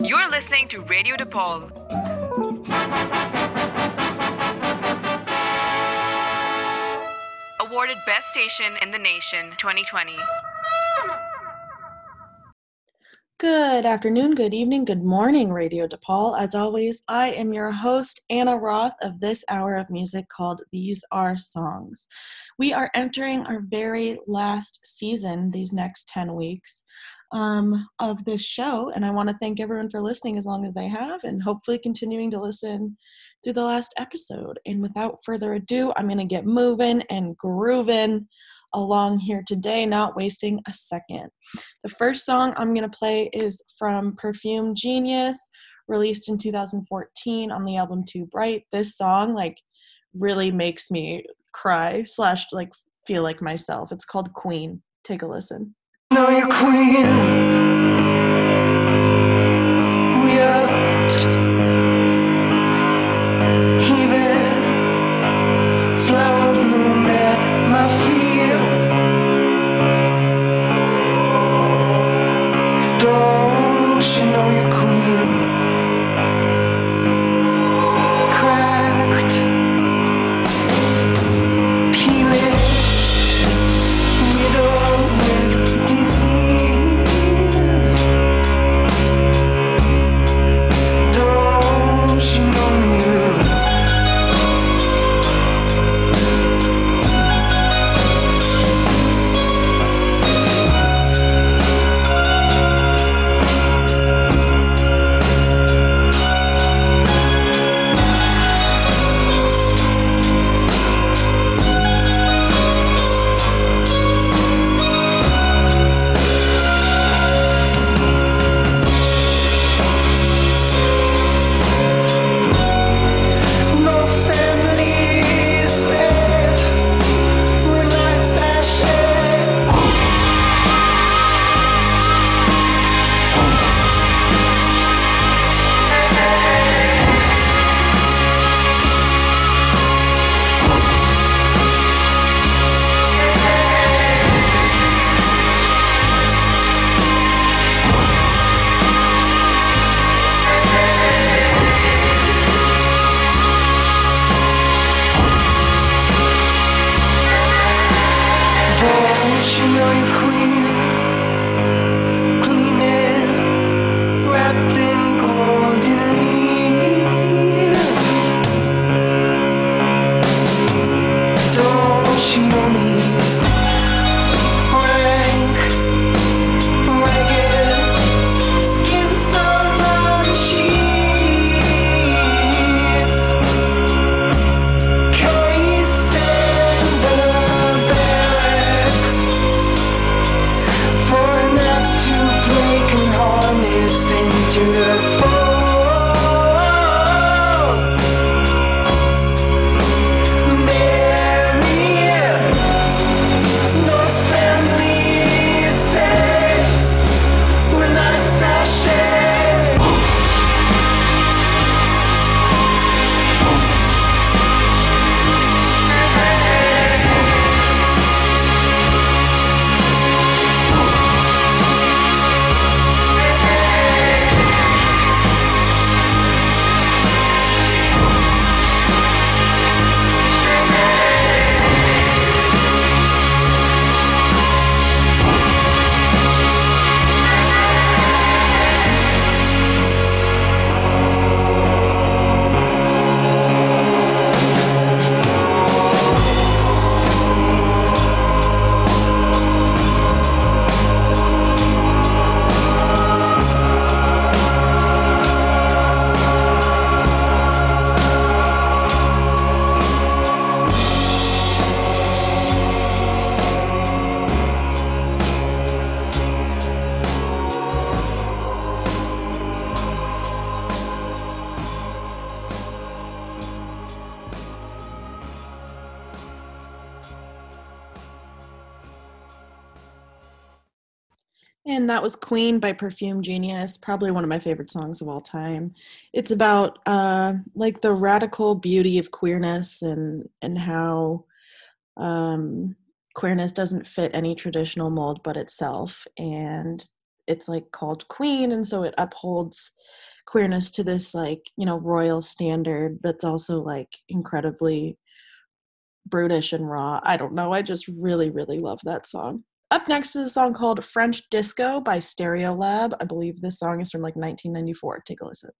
You're listening to Radio DePaul. Awarded Best Station in the Nation 2020. Good afternoon, good evening, good morning, Radio DePaul. As always, I am your host, Anna Roth, of this hour of music called These Are Songs. We are entering our very last season these next 10 weeks um, of this show, and I want to thank everyone for listening as long as they have and hopefully continuing to listen through the last episode. And without further ado, I'm going to get moving and grooving along here today, not wasting a second. The first song I'm going to play is from Perfume Genius, released in 2014 on the album Too Bright. This song, like, really makes me cry slash like feel like myself. It's called Queen. Take a listen. Know you're queen. We are Queen by Perfume Genius, probably one of my favorite songs of all time. It's about uh, like the radical beauty of queerness and and how um, queerness doesn't fit any traditional mold but itself. And it's like called Queen, and so it upholds queerness to this like you know royal standard, but it's also like incredibly brutish and raw. I don't know. I just really, really love that song. Up next is a song called French Disco by Stereolab. I believe this song is from like 1994. Take a listen.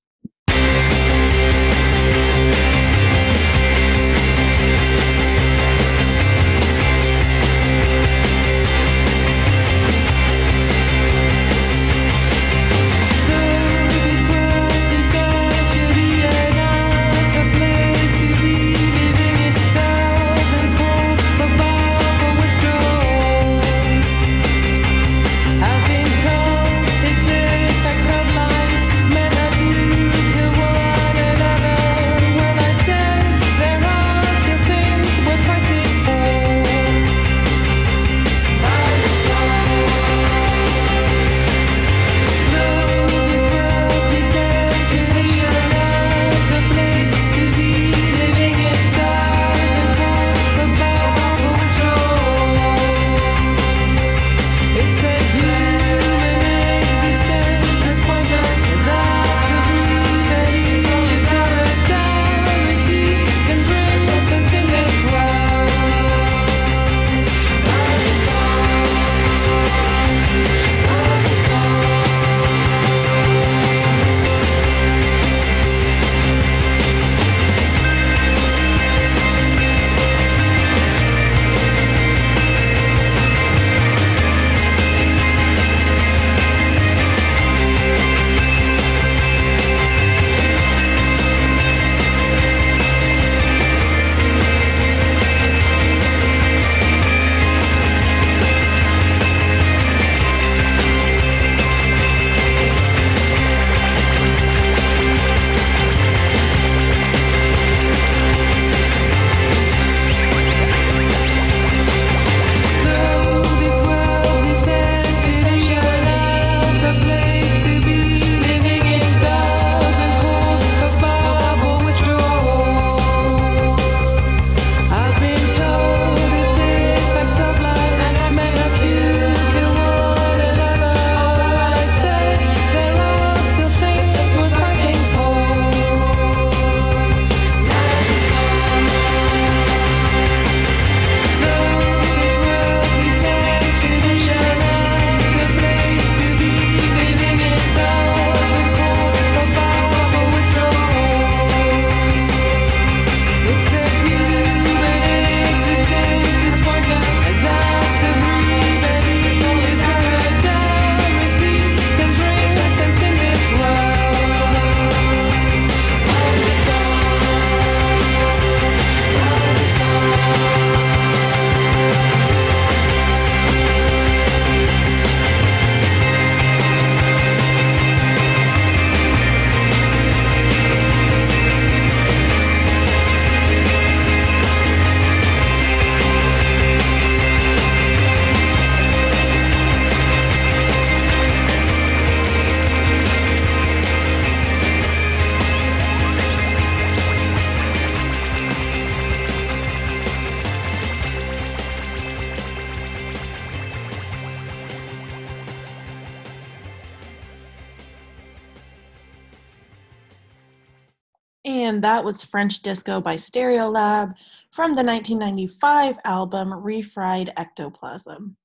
That was French Disco by Stereolab from the 1995 album Refried Ectoplasm.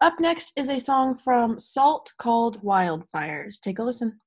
Up next is a song from Sault called Wildfires. Take a listen.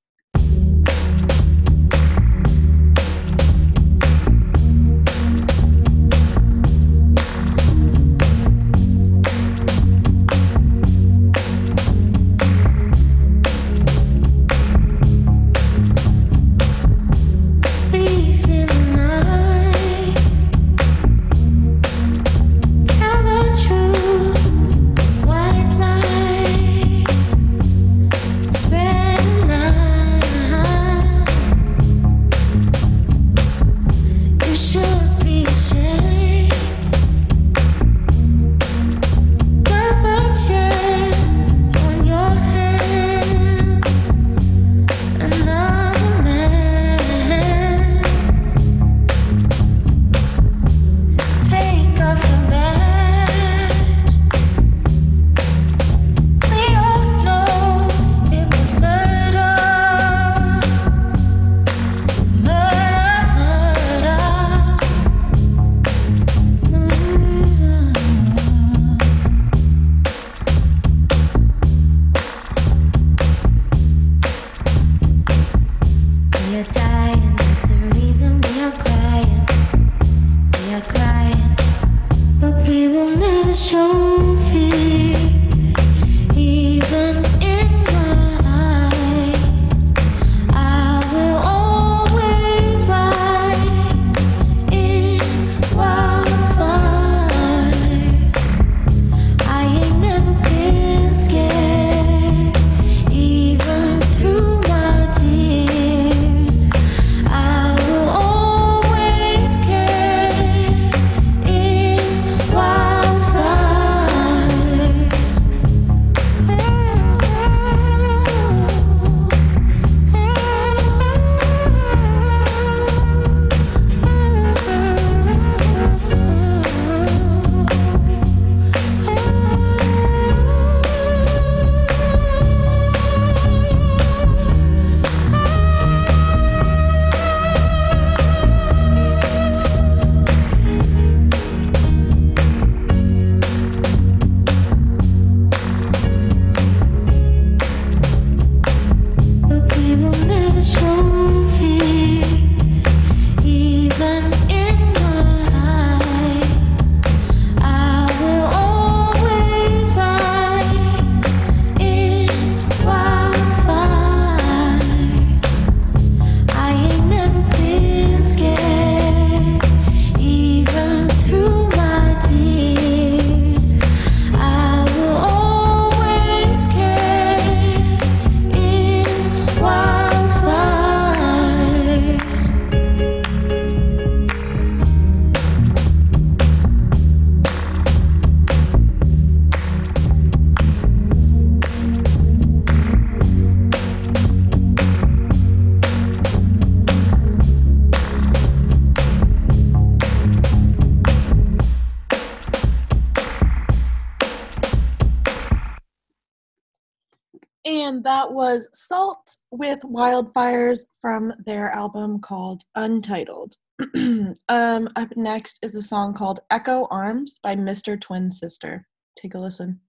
That was Sault with Wildfires from their album called Untitled. um, up next is a song called Echo Arms by Mr. Twin Sister. Take a listen.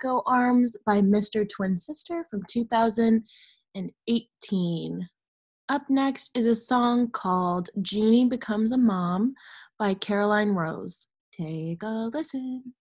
Echo Arms by Mr. Twin Sister from 2018. Up next is a song called Jeannie Becomes a Mom by Caroline Rose. Take a listen.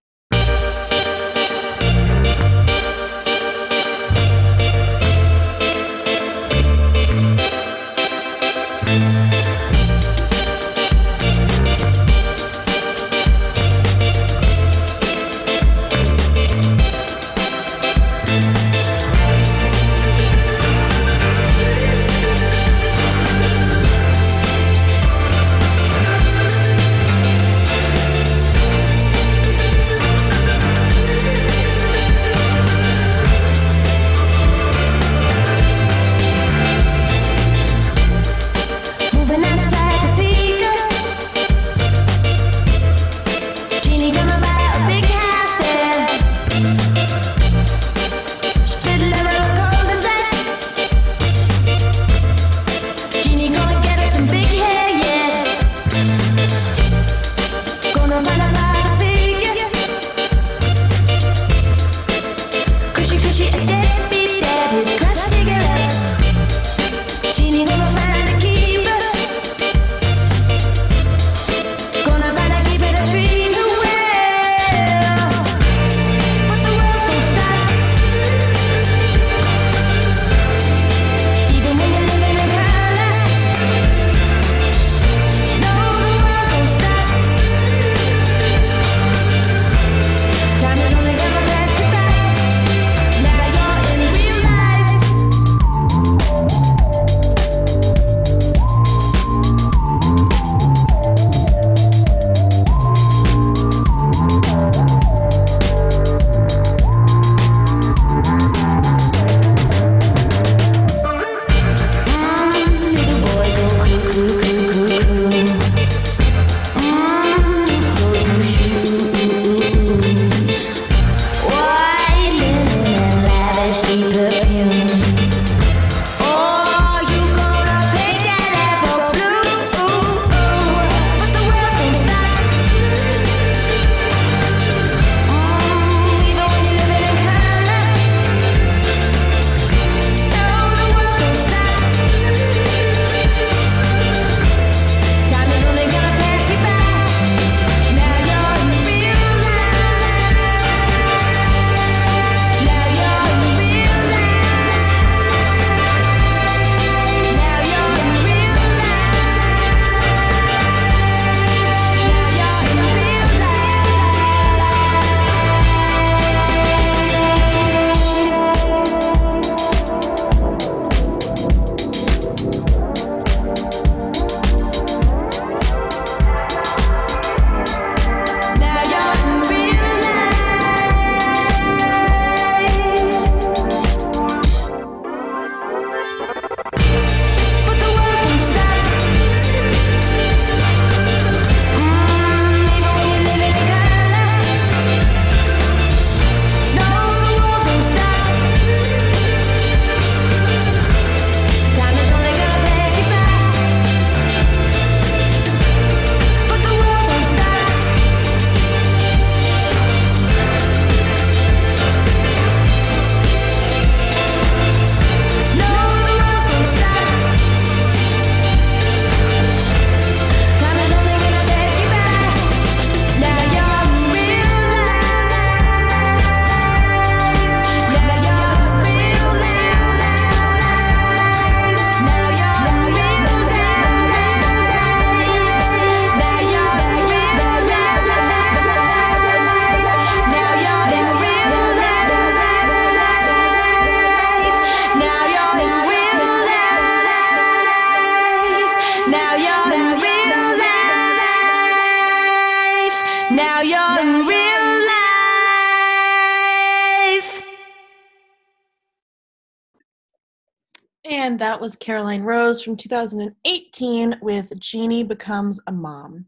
Was Caroline Rose from 2018 with Jeannie Becomes a Mom.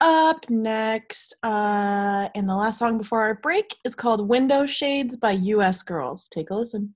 Up next, uh, and the last song before our break is called Window Shades by US Girls. Take a listen.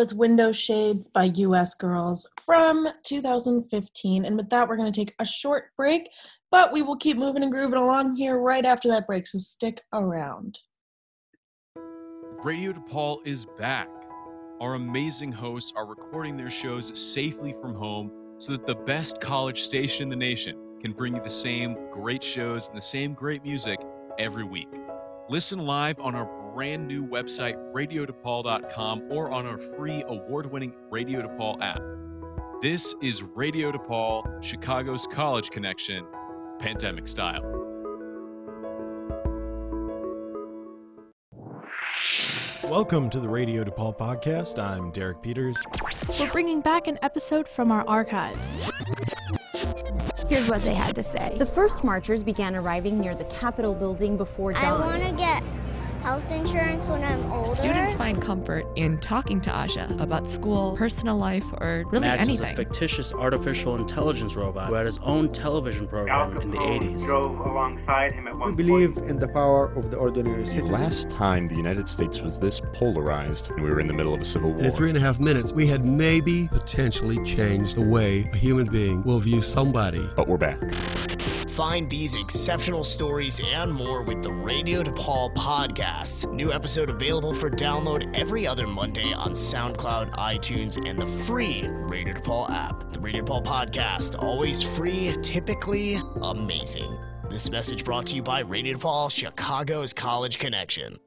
Was Window Shades by US Girls from 2015. And with that, we're going to take a short break, but we will keep moving and grooving along here right after that break. So stick around. Radio DePaul is back. Our amazing hosts are recording their shows safely from home so that the best college station in the nation can bring you the same great shows and the same great music every week. Listen live on our brand new website, radiodepaul.com, or on our free award winning Radio DePaul app. This is Radio DePaul, Chicago's college connection, pandemic style. Welcome to the Radio DePaul podcast. I'm Derek Peters. We're bringing back an episode from our archives. Here's what they had to say. The first marchers began arriving near the Capitol building before dawn. I dawn. want to get health insurance when I'm older. Students find comfort in talking to Asha about school, personal life, or really Max anything. is a fictitious artificial intelligence robot who had his own television program in the 80s. drove alongside him at one We one believe in the power of the ordinary citizen. Last time the United States was this polarized, and we were in the middle of a civil war. In three and a half minutes, we had maybe potentially changed the way a human being will view somebody. But we're back. Find these exceptional stories and more with the Radio DePaul podcast. New episode available for download every other Monday on SoundCloud, iTunes, and the free Radio DePaul app. The Radio DePaul podcast, always free, typically amazing. This message brought to you by Radio DePaul, Chicago's College Connection.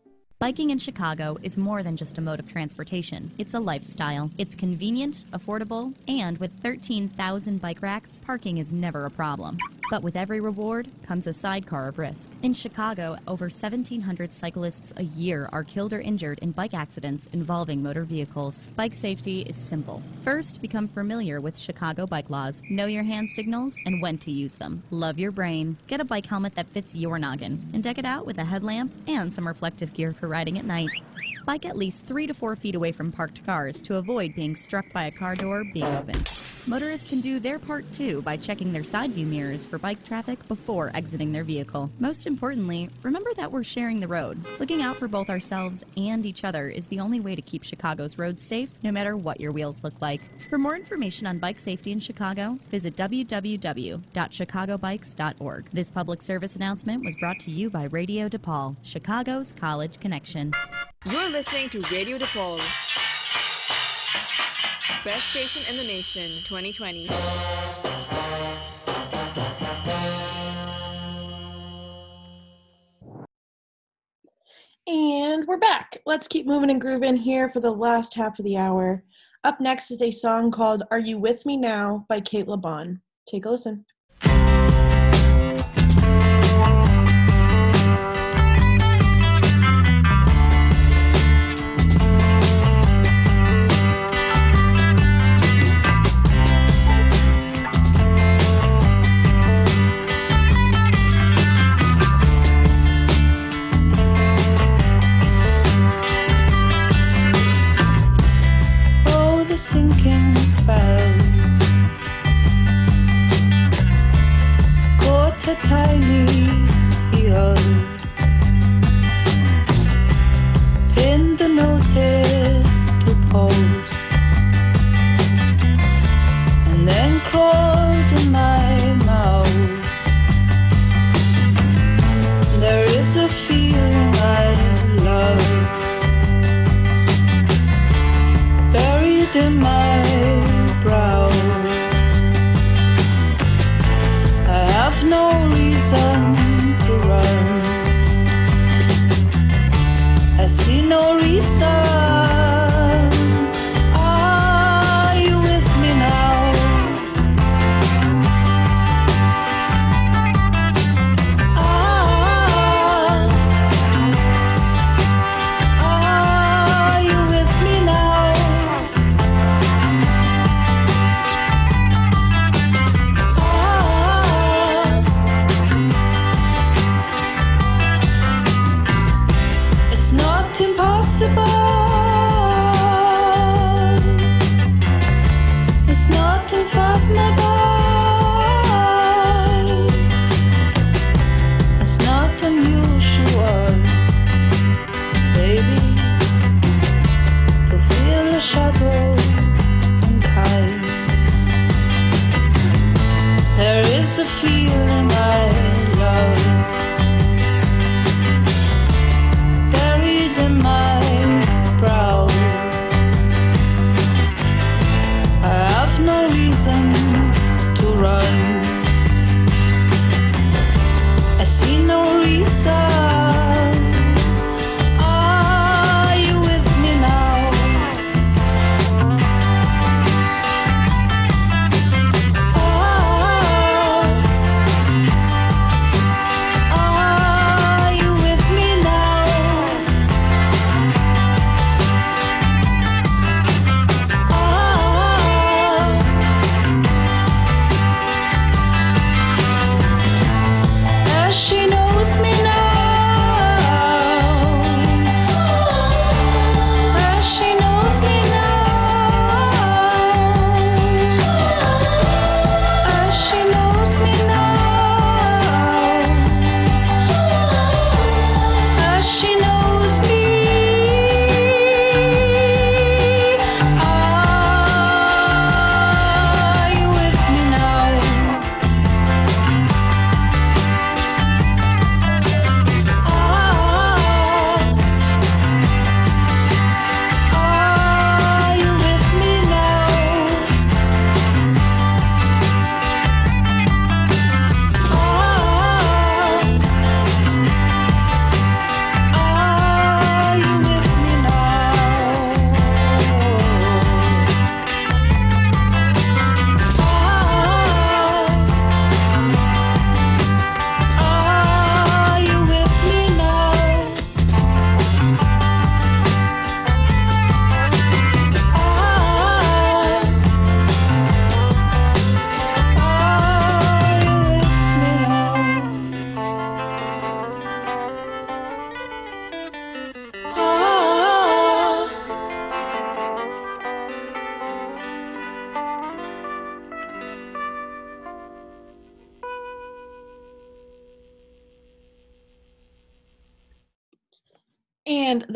Biking in Chicago is more than just a mode of transportation. It's a lifestyle. It's convenient, affordable, and with 13,000 bike racks, parking is never a problem. But with every reward comes a sidecar of risk. In Chicago, over 1,700 cyclists a year are killed or injured in bike accidents involving motor vehicles. Bike safety is simple. First, become familiar with Chicago bike laws. Know your hand signals and when to use them. Love your brain. Get a bike helmet that fits your noggin and deck it out with a headlamp and some reflective gear for riding at night. Bike at least three to four feet away from parked cars to avoid being struck by a car door being open. Motorists can do their part too by checking their side view mirrors for bike traffic before exiting their vehicle. Most importantly, remember that we're sharing the road. Looking out for both ourselves and each other is the only way to keep Chicago's roads safe, no matter what your wheels look like. For more information on bike safety in Chicago, visit www.chicagobikes.org. This public service announcement was brought to you by Radio DePaul, Chicago's College Connection. You're listening to Radio DePaul. Best station in the nation, 2020. And we're back. Let's keep moving and grooving here for the last half of the hour. Up next is a song called Are You With Me Now by Cate Le Bon. Take a listen.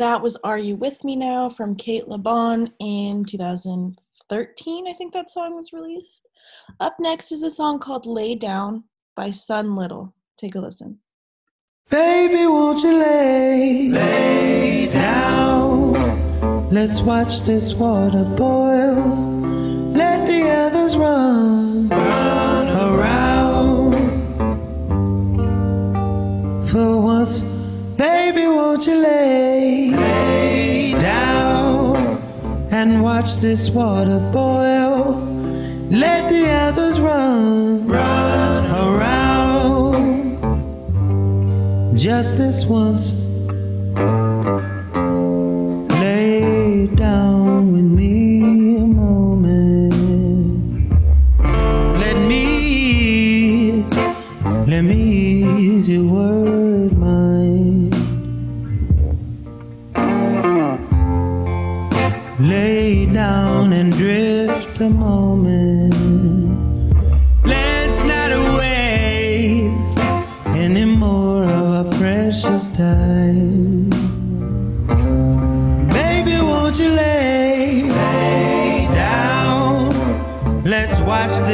That was Are You With Me Now from Cate Le Bon in 2013. I think that song was released. Up next is a song called Lay Down by Sun Little. Take a listen. Baby, won't you lay, lay down? Let's watch this water boil. Let the others run, run around. For once, baby, won't you lay, lay down and watch this water boil? Let the others run, run around. Just this once.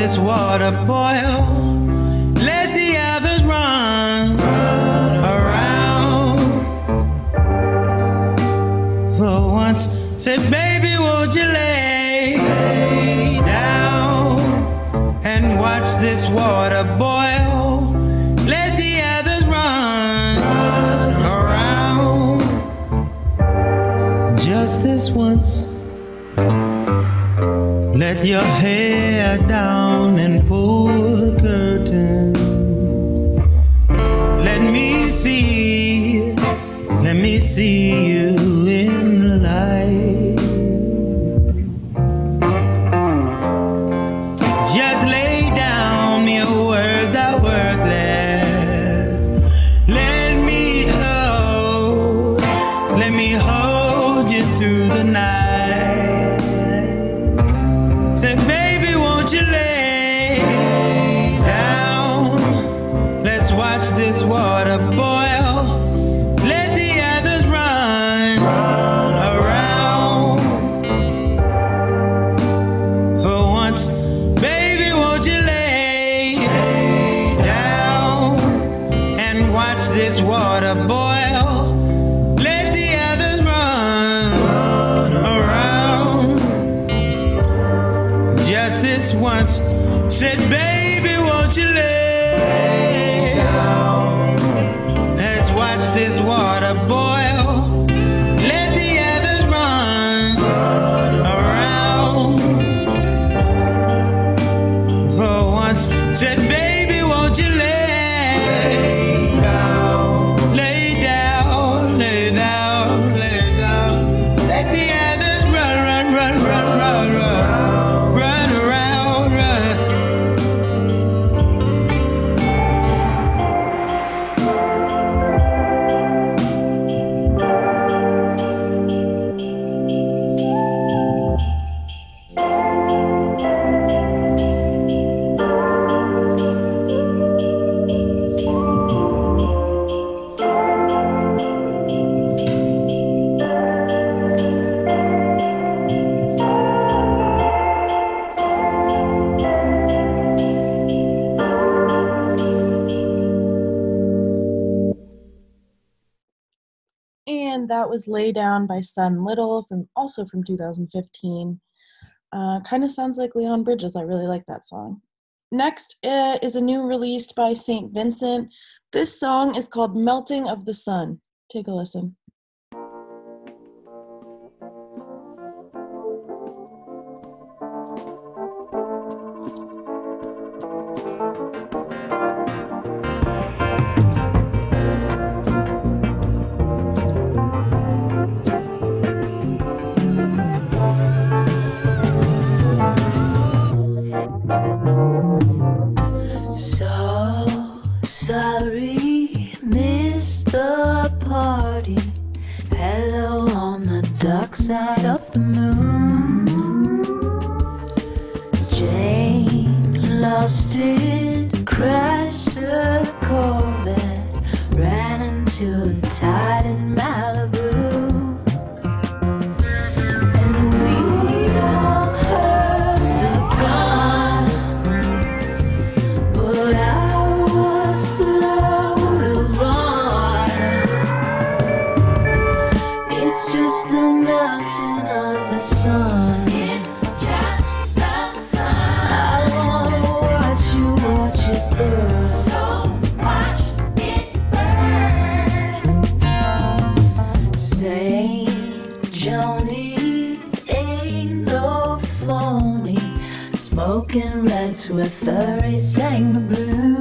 This water boil. Let the others run, around. For once, said, baby, won't you lay, down and watch this water boil? Let the others run, around. Just this once. Let your hair down see you and that was Lay Down by Sun Little from also from 2015. Uh, kind of sounds like Leon Bridges. I really like that song. Next uh, is a new release by St. Vincent. This song is called Melting of the Sun. Take a listen. been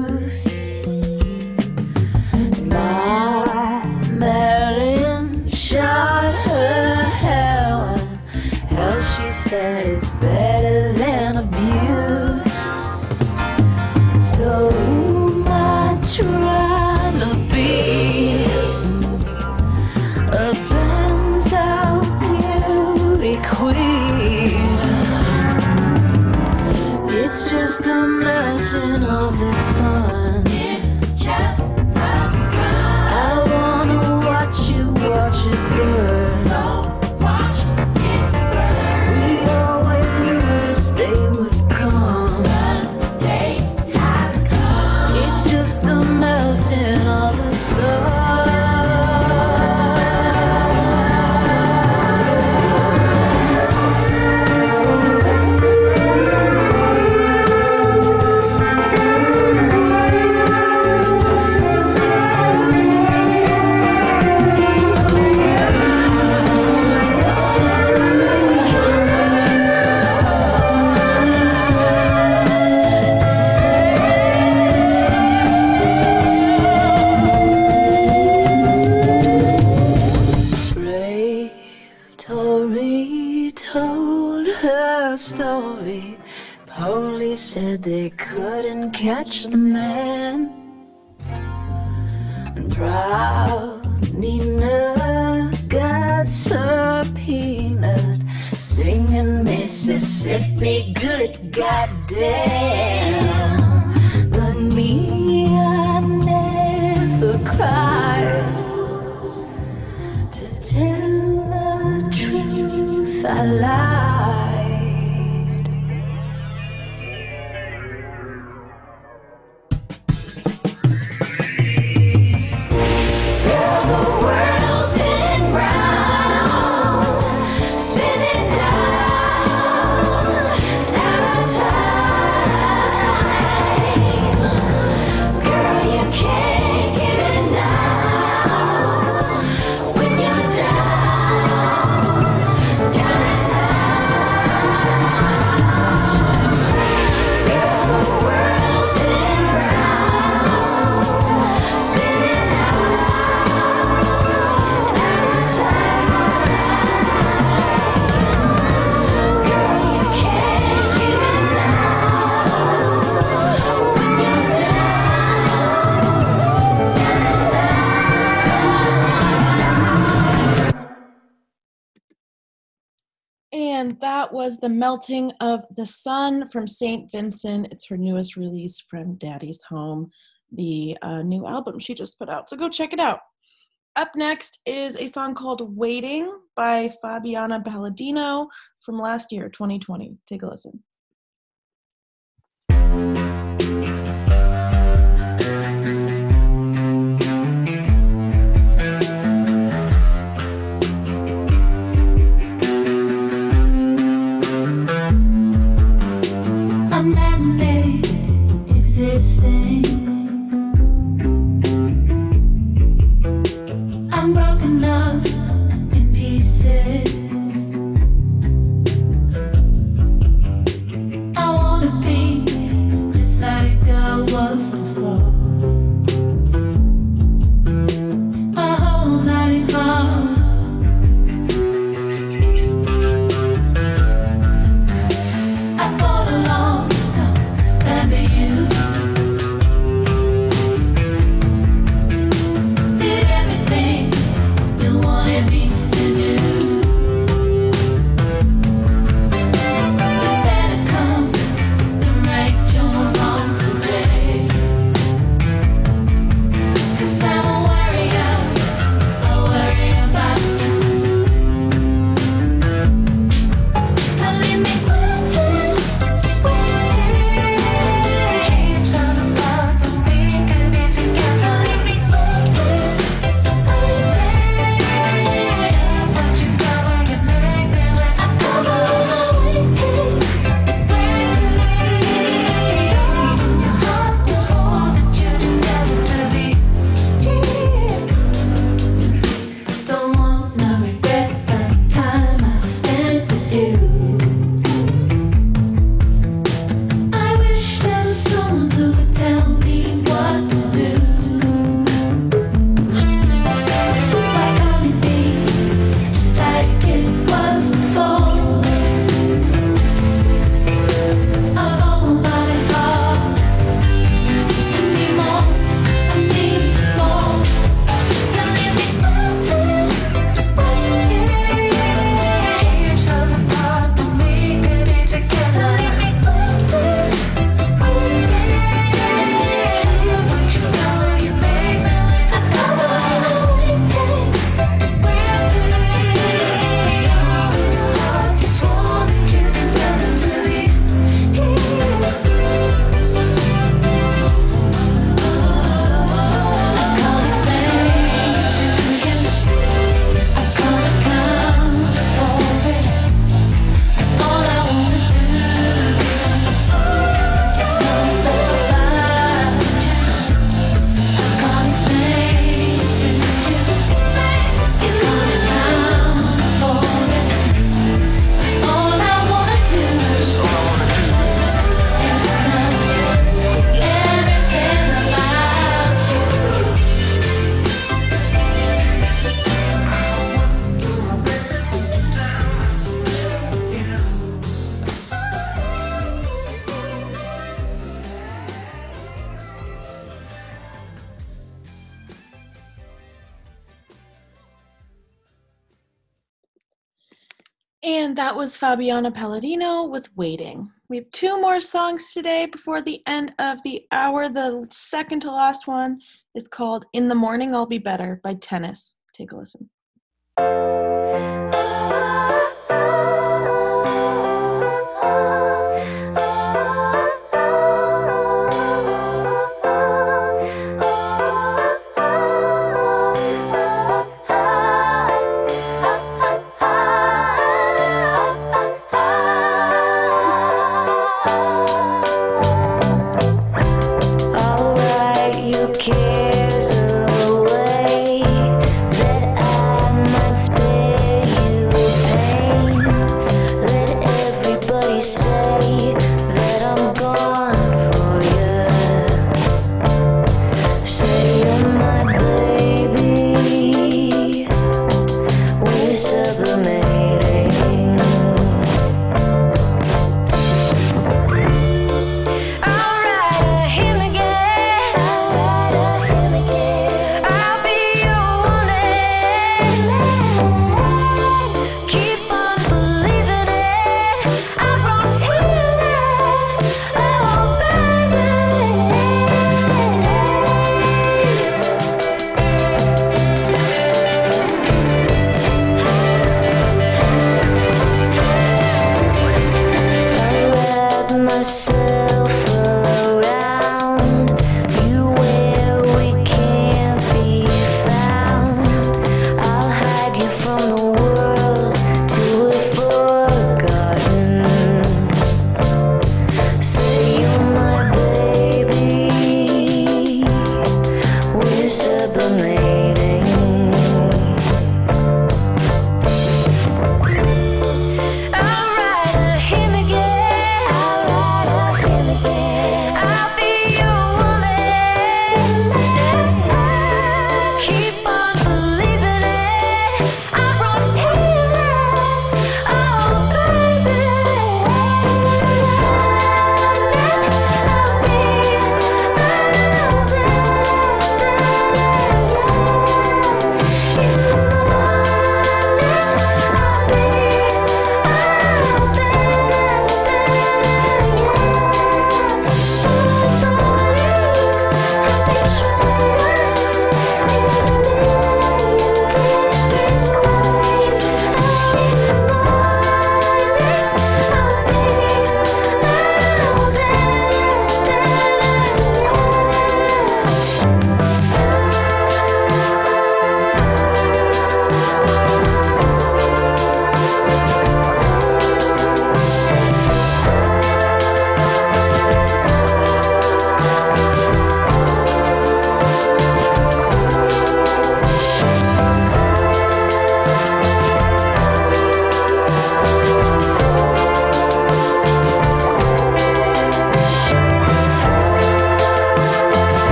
watch the was The Melting of the Sun from St. Vincent. It's her newest release from Daddy's Home, the uh, new album she just put out. So go check it out. Up next is a song called Waiting by Fabiana Palladino from last year, 2020. Take a listen. man-made existing. Fabiana Palladino with Waiting. We have two more songs today before the end of the hour. The second to last one is called In the Morning I'll Be Better by Tennis. Take a listen.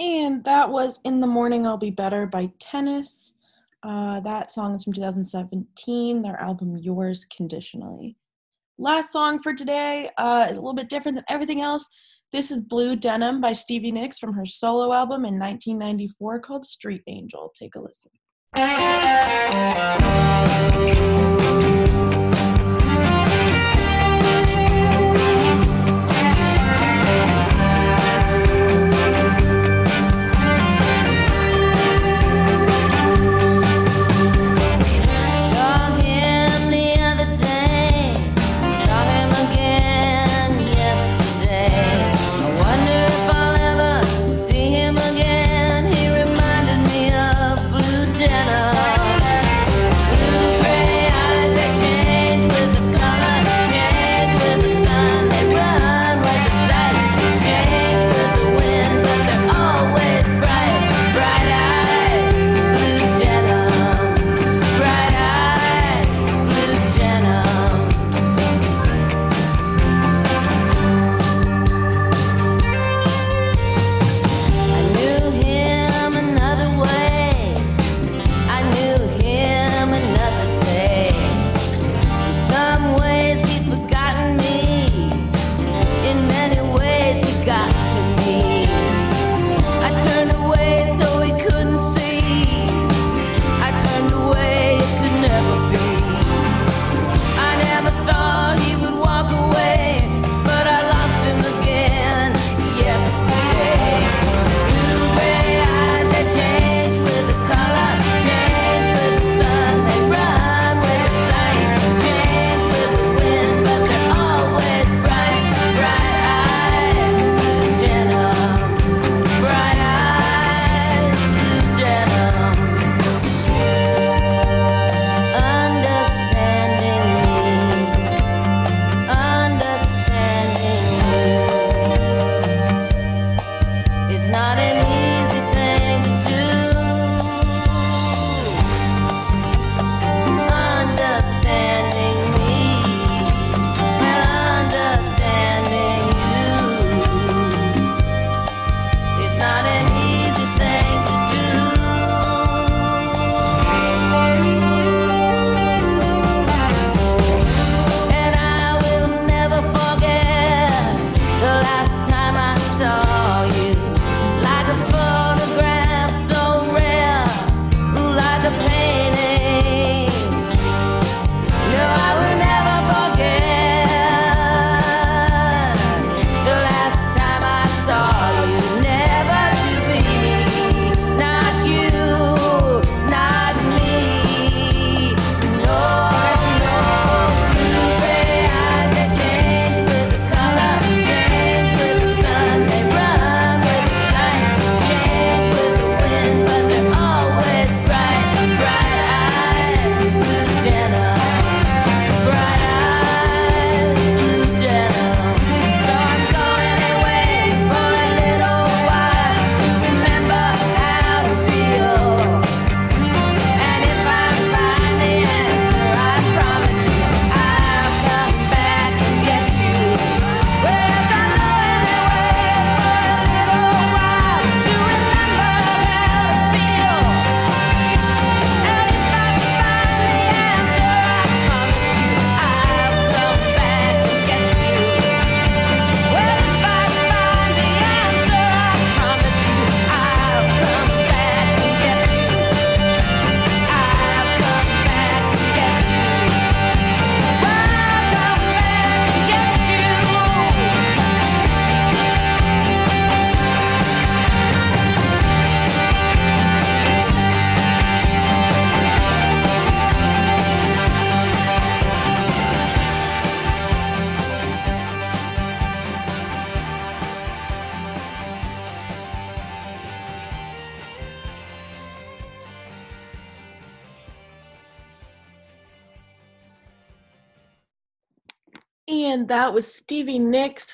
And that was In the Morning I'll Be Better by Tennis. Uh, that song is from 2017, their album Yours Conditionally. Last song for today uh, is a little bit different than everything else. This is Blue Denim by Stevie Nicks from her solo album in 1994 called Street Angel. Take a listen.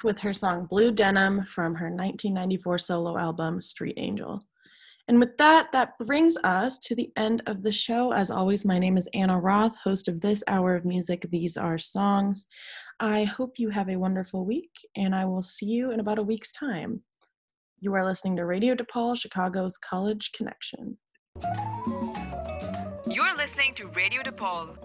with her song Blue Denim from her 1994 solo album Street Angel. And with that, that brings us to the end of the show. As always, my name is Anna Roth, host of this hour of music, These Are Songs. I hope you have a wonderful week, and I will see you in about a week's time. You are listening to Radio DePaul, Chicago's College Connection. You're listening to Radio DePaul.